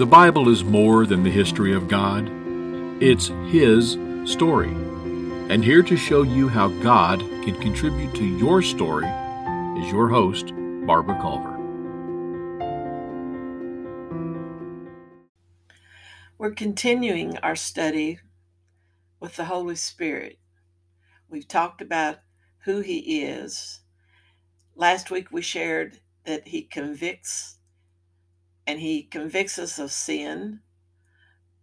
The Bible is more than the history of God, it's His story. And here to show you how God can contribute to your story is your host, Barbara Culver. We're continuing our study with the Holy Spirit. We've talked about who He is. Last week we shared that He convicts and he convicts us of sin,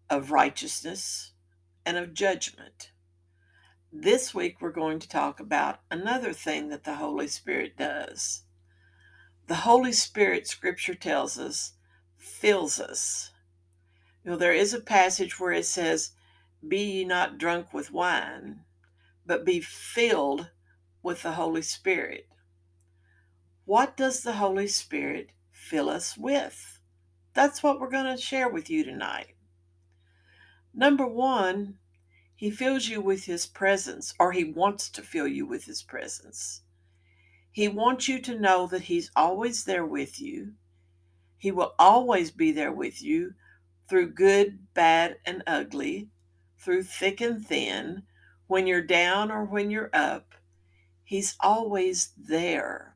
of righteousness, and of judgment. This week, we're going to talk about another thing that the Holy Spirit does. The Holy Spirit, Scripture tells us, fills us. You know, there is a passage where it says, Be ye not drunk with wine, but be filled with the Holy Spirit. What does the Holy Spirit fill us with? That's what we're going to share with you tonight. Number one, he fills you with his presence, or he wants to fill you with his presence. He wants you to know that he's always there with you. He will always be there with you through good, bad, and ugly, through thick and thin, when you're down or when you're up. He's always there.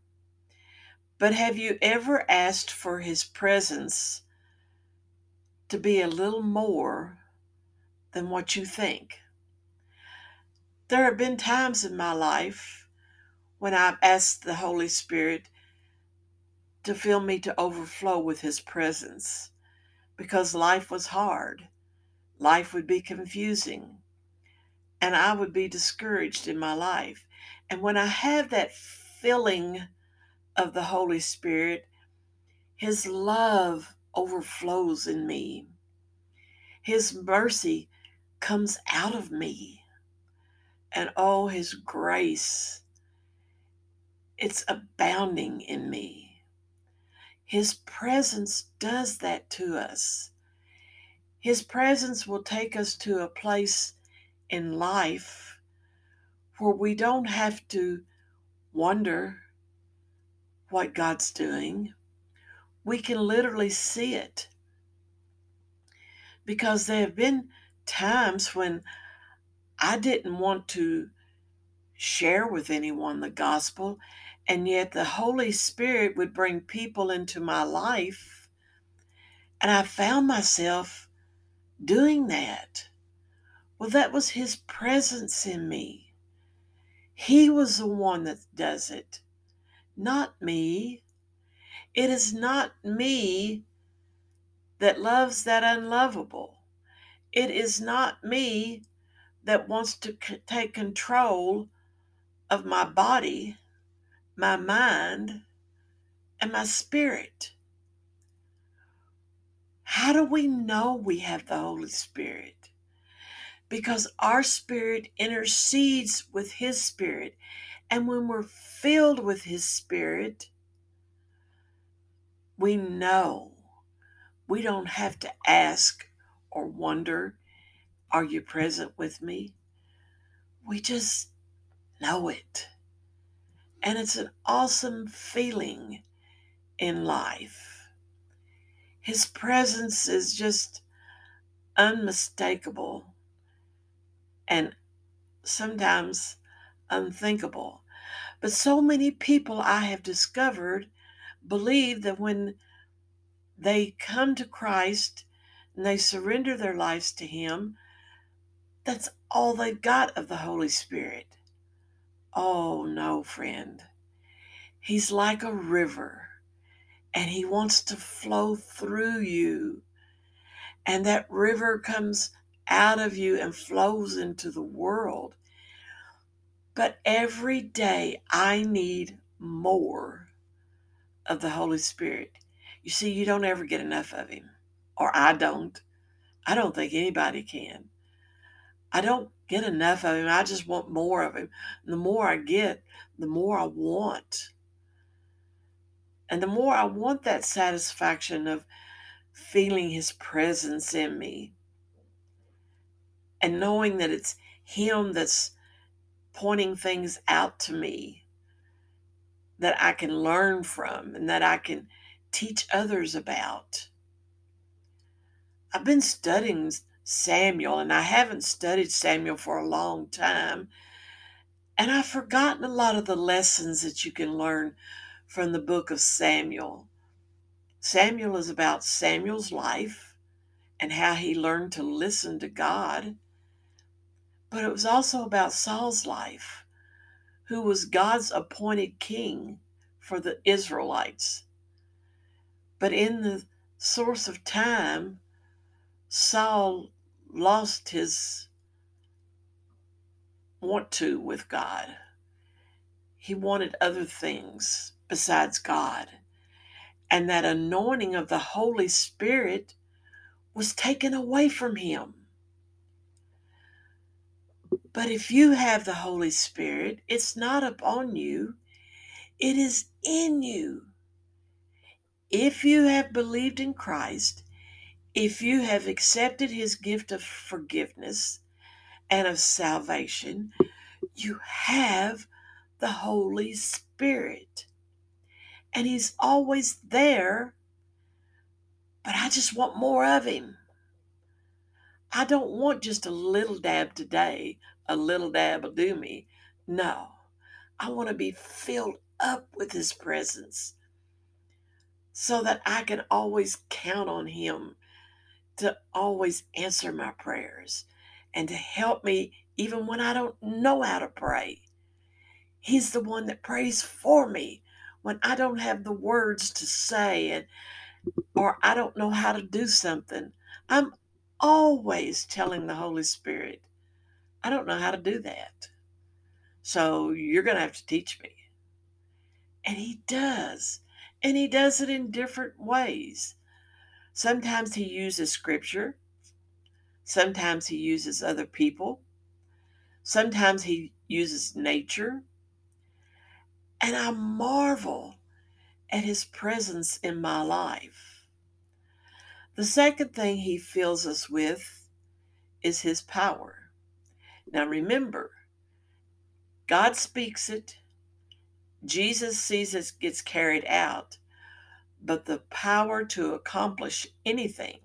But have you ever asked for his presence to be a little more than what you think. There have been times in my life when I've asked the Holy Spirit to fill me to overflow with His presence because life was hard. Life would be confusing and I would be discouraged in my life. And when I have that filling of the Holy Spirit, His love overflows in me. His mercy comes out of me. And oh, His grace, it's abounding in me. His presence does that to us. His presence will take us to a place in life where we don't have to wonder what God's doing we can literally see it. Because there have been times when I didn't want to share with anyone the gospel, and yet the Holy Spirit would bring people into my life, and I found myself doing that. Well, that was His presence in me. He was the one that does it, not me. It is not me that loves that unlovable. It is not me that wants to c- take control of my body, my mind, and my spirit. How do we know we have the Holy Spirit? Because our spirit intercedes with His Spirit. And when we're filled with His Spirit, we know we don't have to ask or wonder, Are you present with me? We just know it. And it's an awesome feeling in life. His presence is just unmistakable and sometimes unthinkable. But so many people I have discovered believe that when they come to Christ and they surrender their lives to Him, that's all they've got of the Holy Spirit. Oh, no, friend. He's like a river and He wants to flow through you. And that river comes out of you and flows into the world. But every day I need more of the Holy Spirit. You see, you don't ever get enough of Him, or I don't. I don't think anybody can. I don't get enough of Him. I just want more of Him. And the more I get, the more I want. And the more I want that satisfaction of feeling His presence in me and knowing that it's Him that's pointing things out to me that I can learn from and that I can teach others about. I've been studying Samuel, and I haven't studied Samuel for a long time. And I've forgotten a lot of the lessons that you can learn from the book of Samuel. Samuel is about Samuel's life and how he learned to listen to God. But it was also about Saul's life, who was God's appointed king for the Israelites. But in the source of time, Saul lost his want to with God. He wanted other things besides God. And that anointing of the Holy Spirit was taken away from him. But if you have the Holy Spirit, it's not upon you, it is in you. If you have believed in Christ, if you have accepted his gift of forgiveness and of salvation, you have the Holy Spirit. And he's always there, but I just want more of him. I don't want just a little dab today, a little dab will do me. No, I want to be filled up with his presence so that I can always count on him to always answer my prayers and to help me even when I don't know how to pray. He's the one that prays for me when I don't have the words to say and or I don't know how to do something. I'm always telling the Holy Spirit, I don't know how to do that. So you're going to have to teach me. And he does. And he does it in different ways. Sometimes he uses scripture, sometimes he uses other people, sometimes he uses nature. And I marvel at his presence in my life. The second thing he fills us with is his power. Now remember, God speaks it, Jesus sees it gets carried out, but the power to accomplish anything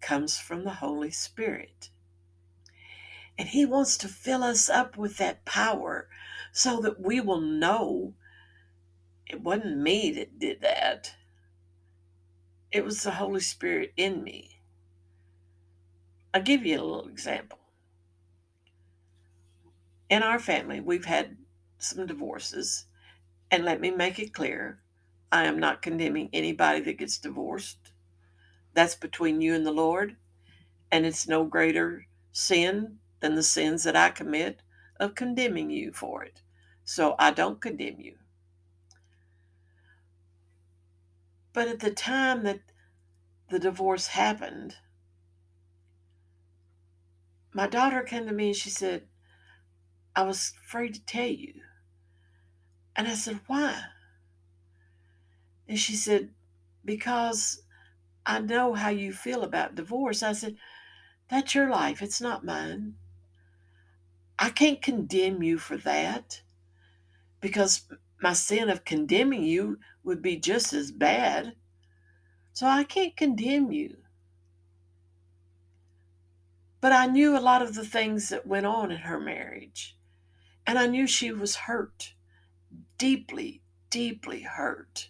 comes from the Holy Spirit. And He wants to fill us up with that power so that we will know it wasn't me that did that, it was the Holy Spirit in me. I'll give you a little example. In our family, we've had some divorces, and let me make it clear I am not condemning anybody that gets divorced. That's between you and the Lord, and it's no greater sin than the sins that I commit of condemning you for it. So I don't condemn you. But at the time that the divorce happened, my daughter came to me and she said, I was afraid to tell you. And I said, Why? And she said, Because I know how you feel about divorce. I said, That's your life, it's not mine. I can't condemn you for that because my sin of condemning you would be just as bad. So I can't condemn you. But I knew a lot of the things that went on in her marriage. And I knew she was hurt, deeply, deeply hurt.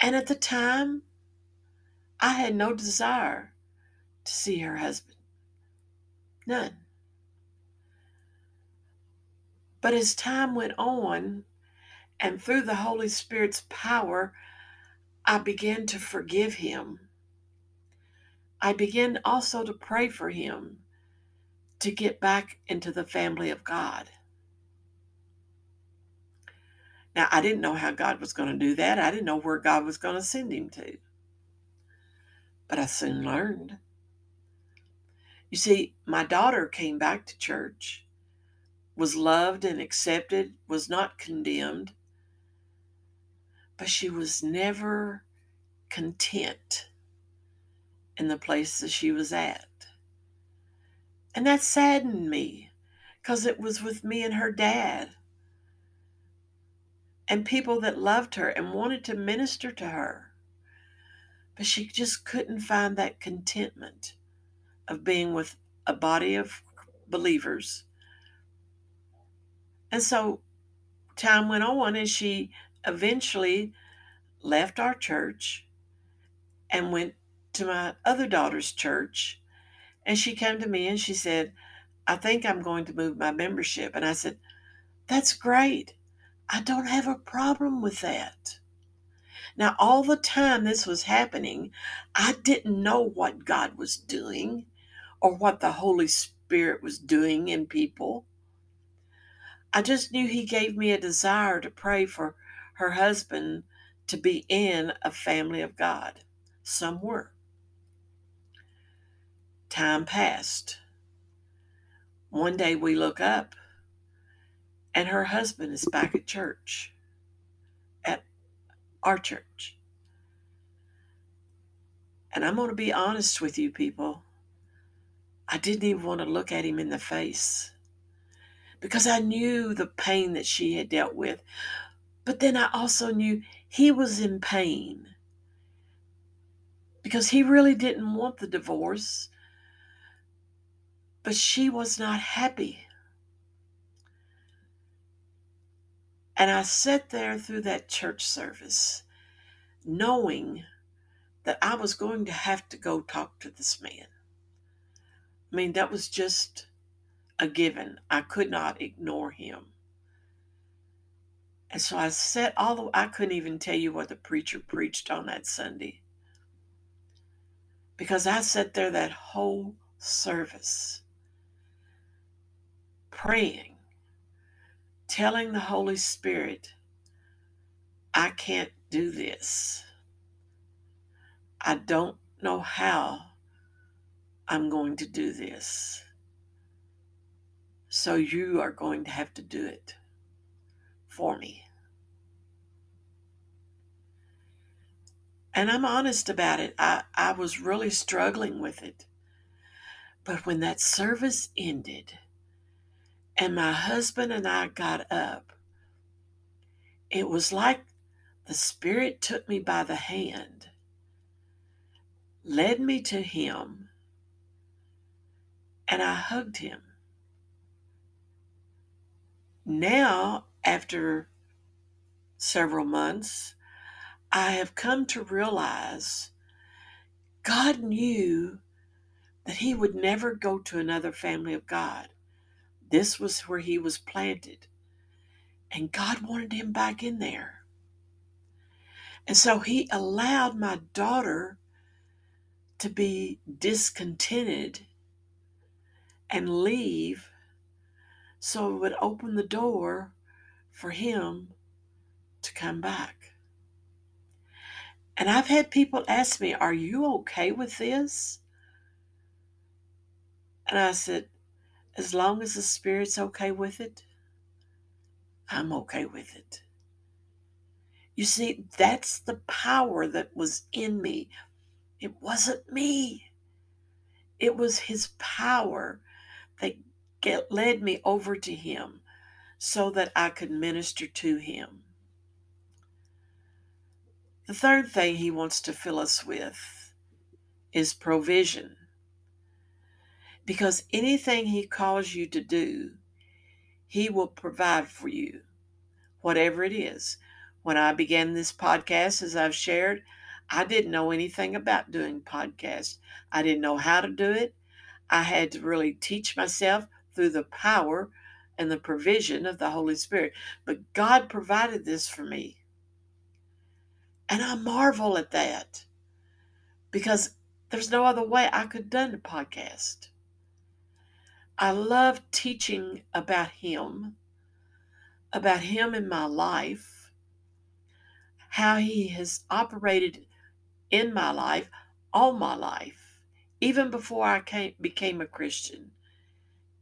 And at the time, I had no desire to see her husband. None. But as time went on, and through the Holy Spirit's power, I began to forgive him. I began also to pray for him to get back into the family of God. Now, I didn't know how God was going to do that. I didn't know where God was going to send him to. But I soon learned. You see, my daughter came back to church, was loved and accepted, was not condemned, but she was never content in the place that she was at. And that saddened me because it was with me and her dad and people that loved her and wanted to minister to her. But she just couldn't find that contentment of being with a body of believers. And so time went on, and she eventually left our church and went to my other daughter's church. And she came to me and she said, I think I'm going to move my membership. And I said, That's great. I don't have a problem with that. Now, all the time this was happening, I didn't know what God was doing or what the Holy Spirit was doing in people. I just knew He gave me a desire to pray for her husband to be in a family of God somewhere. Time passed. One day we look up and her husband is back at church, at our church. And I'm going to be honest with you, people. I didn't even want to look at him in the face because I knew the pain that she had dealt with. But then I also knew he was in pain because he really didn't want the divorce, but she was not happy. And I sat there through that church service knowing that I was going to have to go talk to this man. I mean, that was just a given. I could not ignore him. And so I sat all the I couldn't even tell you what the preacher preached on that Sunday. Because I sat there that whole service praying, telling the Holy Spirit, I can't do this. I don't know how I'm going to do this. So you are going to have to do it for me. And I'm honest about it. I, I was really struggling with it. But when that service ended and my husband and I got up, it was like the Spirit took me by the hand, led me to Him, and I hugged Him. Now, after several months, I have come to realize God knew that he would never go to another family of God. This was where he was planted. And God wanted him back in there. And so he allowed my daughter to be discontented and leave so it would open the door for him to come back. And I've had people ask me, Are you okay with this? And I said, As long as the Spirit's okay with it, I'm okay with it. You see, that's the power that was in me. It wasn't me, it was His power that get, led me over to Him so that I could minister to Him. The third thing he wants to fill us with is provision. Because anything he calls you to do, he will provide for you, whatever it is. When I began this podcast, as I've shared, I didn't know anything about doing podcasts. I didn't know how to do it. I had to really teach myself through the power and the provision of the Holy Spirit. But God provided this for me. And I marvel at that because there's no other way I could have done a podcast. I love teaching about him, about him in my life, how he has operated in my life, all my life, even before I came, became a Christian.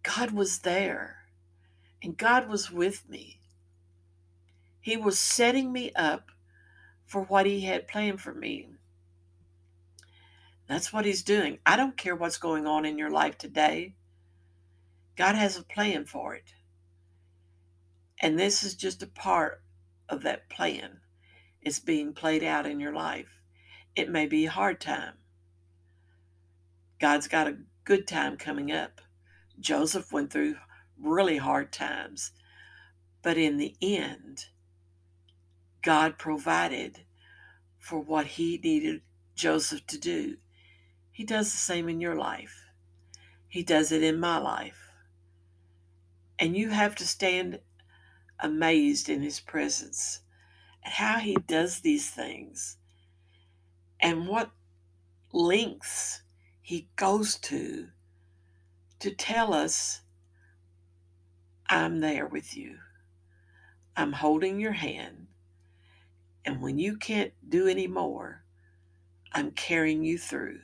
God was there and God was with me. He was setting me up for what He had planned for me. That's what He's doing. I don't care what's going on in your life today, God has a plan for it. And this is just a part of that plan It's being played out in your life. It may be a hard time. God's got a good time coming up. Joseph went through really hard times, but in the end, God provided for what he needed Joseph to do. He does the same in your life. He does it in my life. And you have to stand amazed in his presence at how he does these things and what lengths he goes to to tell us, I'm there with you. I'm holding your hand. And when you can't do any more, I'm carrying you through.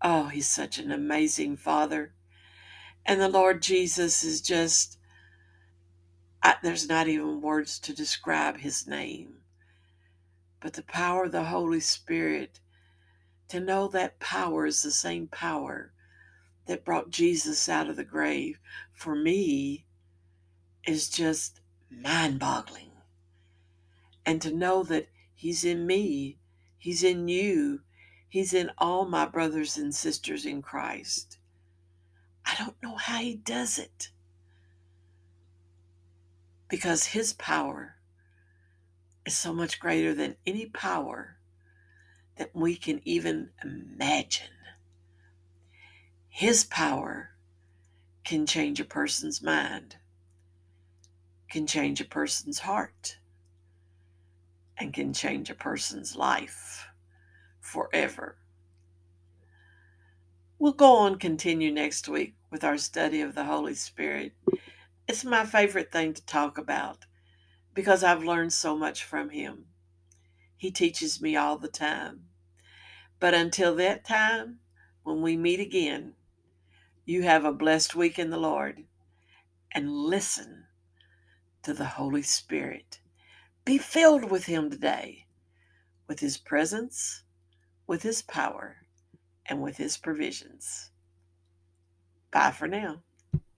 Oh, he's such an amazing father. And the Lord Jesus is just, I, there's not even words to describe his name. But the power of the Holy Spirit, to know that power is the same power that brought Jesus out of the grave, for me, is just mind boggling. And to know that He's in me, He's in you, He's in all my brothers and sisters in Christ. I don't know how He does it. Because His power is so much greater than any power that we can even imagine. His power can change a person's mind, can change a person's heart, and can change a person's life forever. We'll go on continue next week with our study of the Holy Spirit. It's my favorite thing to talk about because I've learned so much from him. He teaches me all the time. But until that time, when we meet again, you have a blessed week in the Lord and listen to the Holy Spirit. Be filled with Him today, with His presence, with His power, and with His provisions. Bye for now.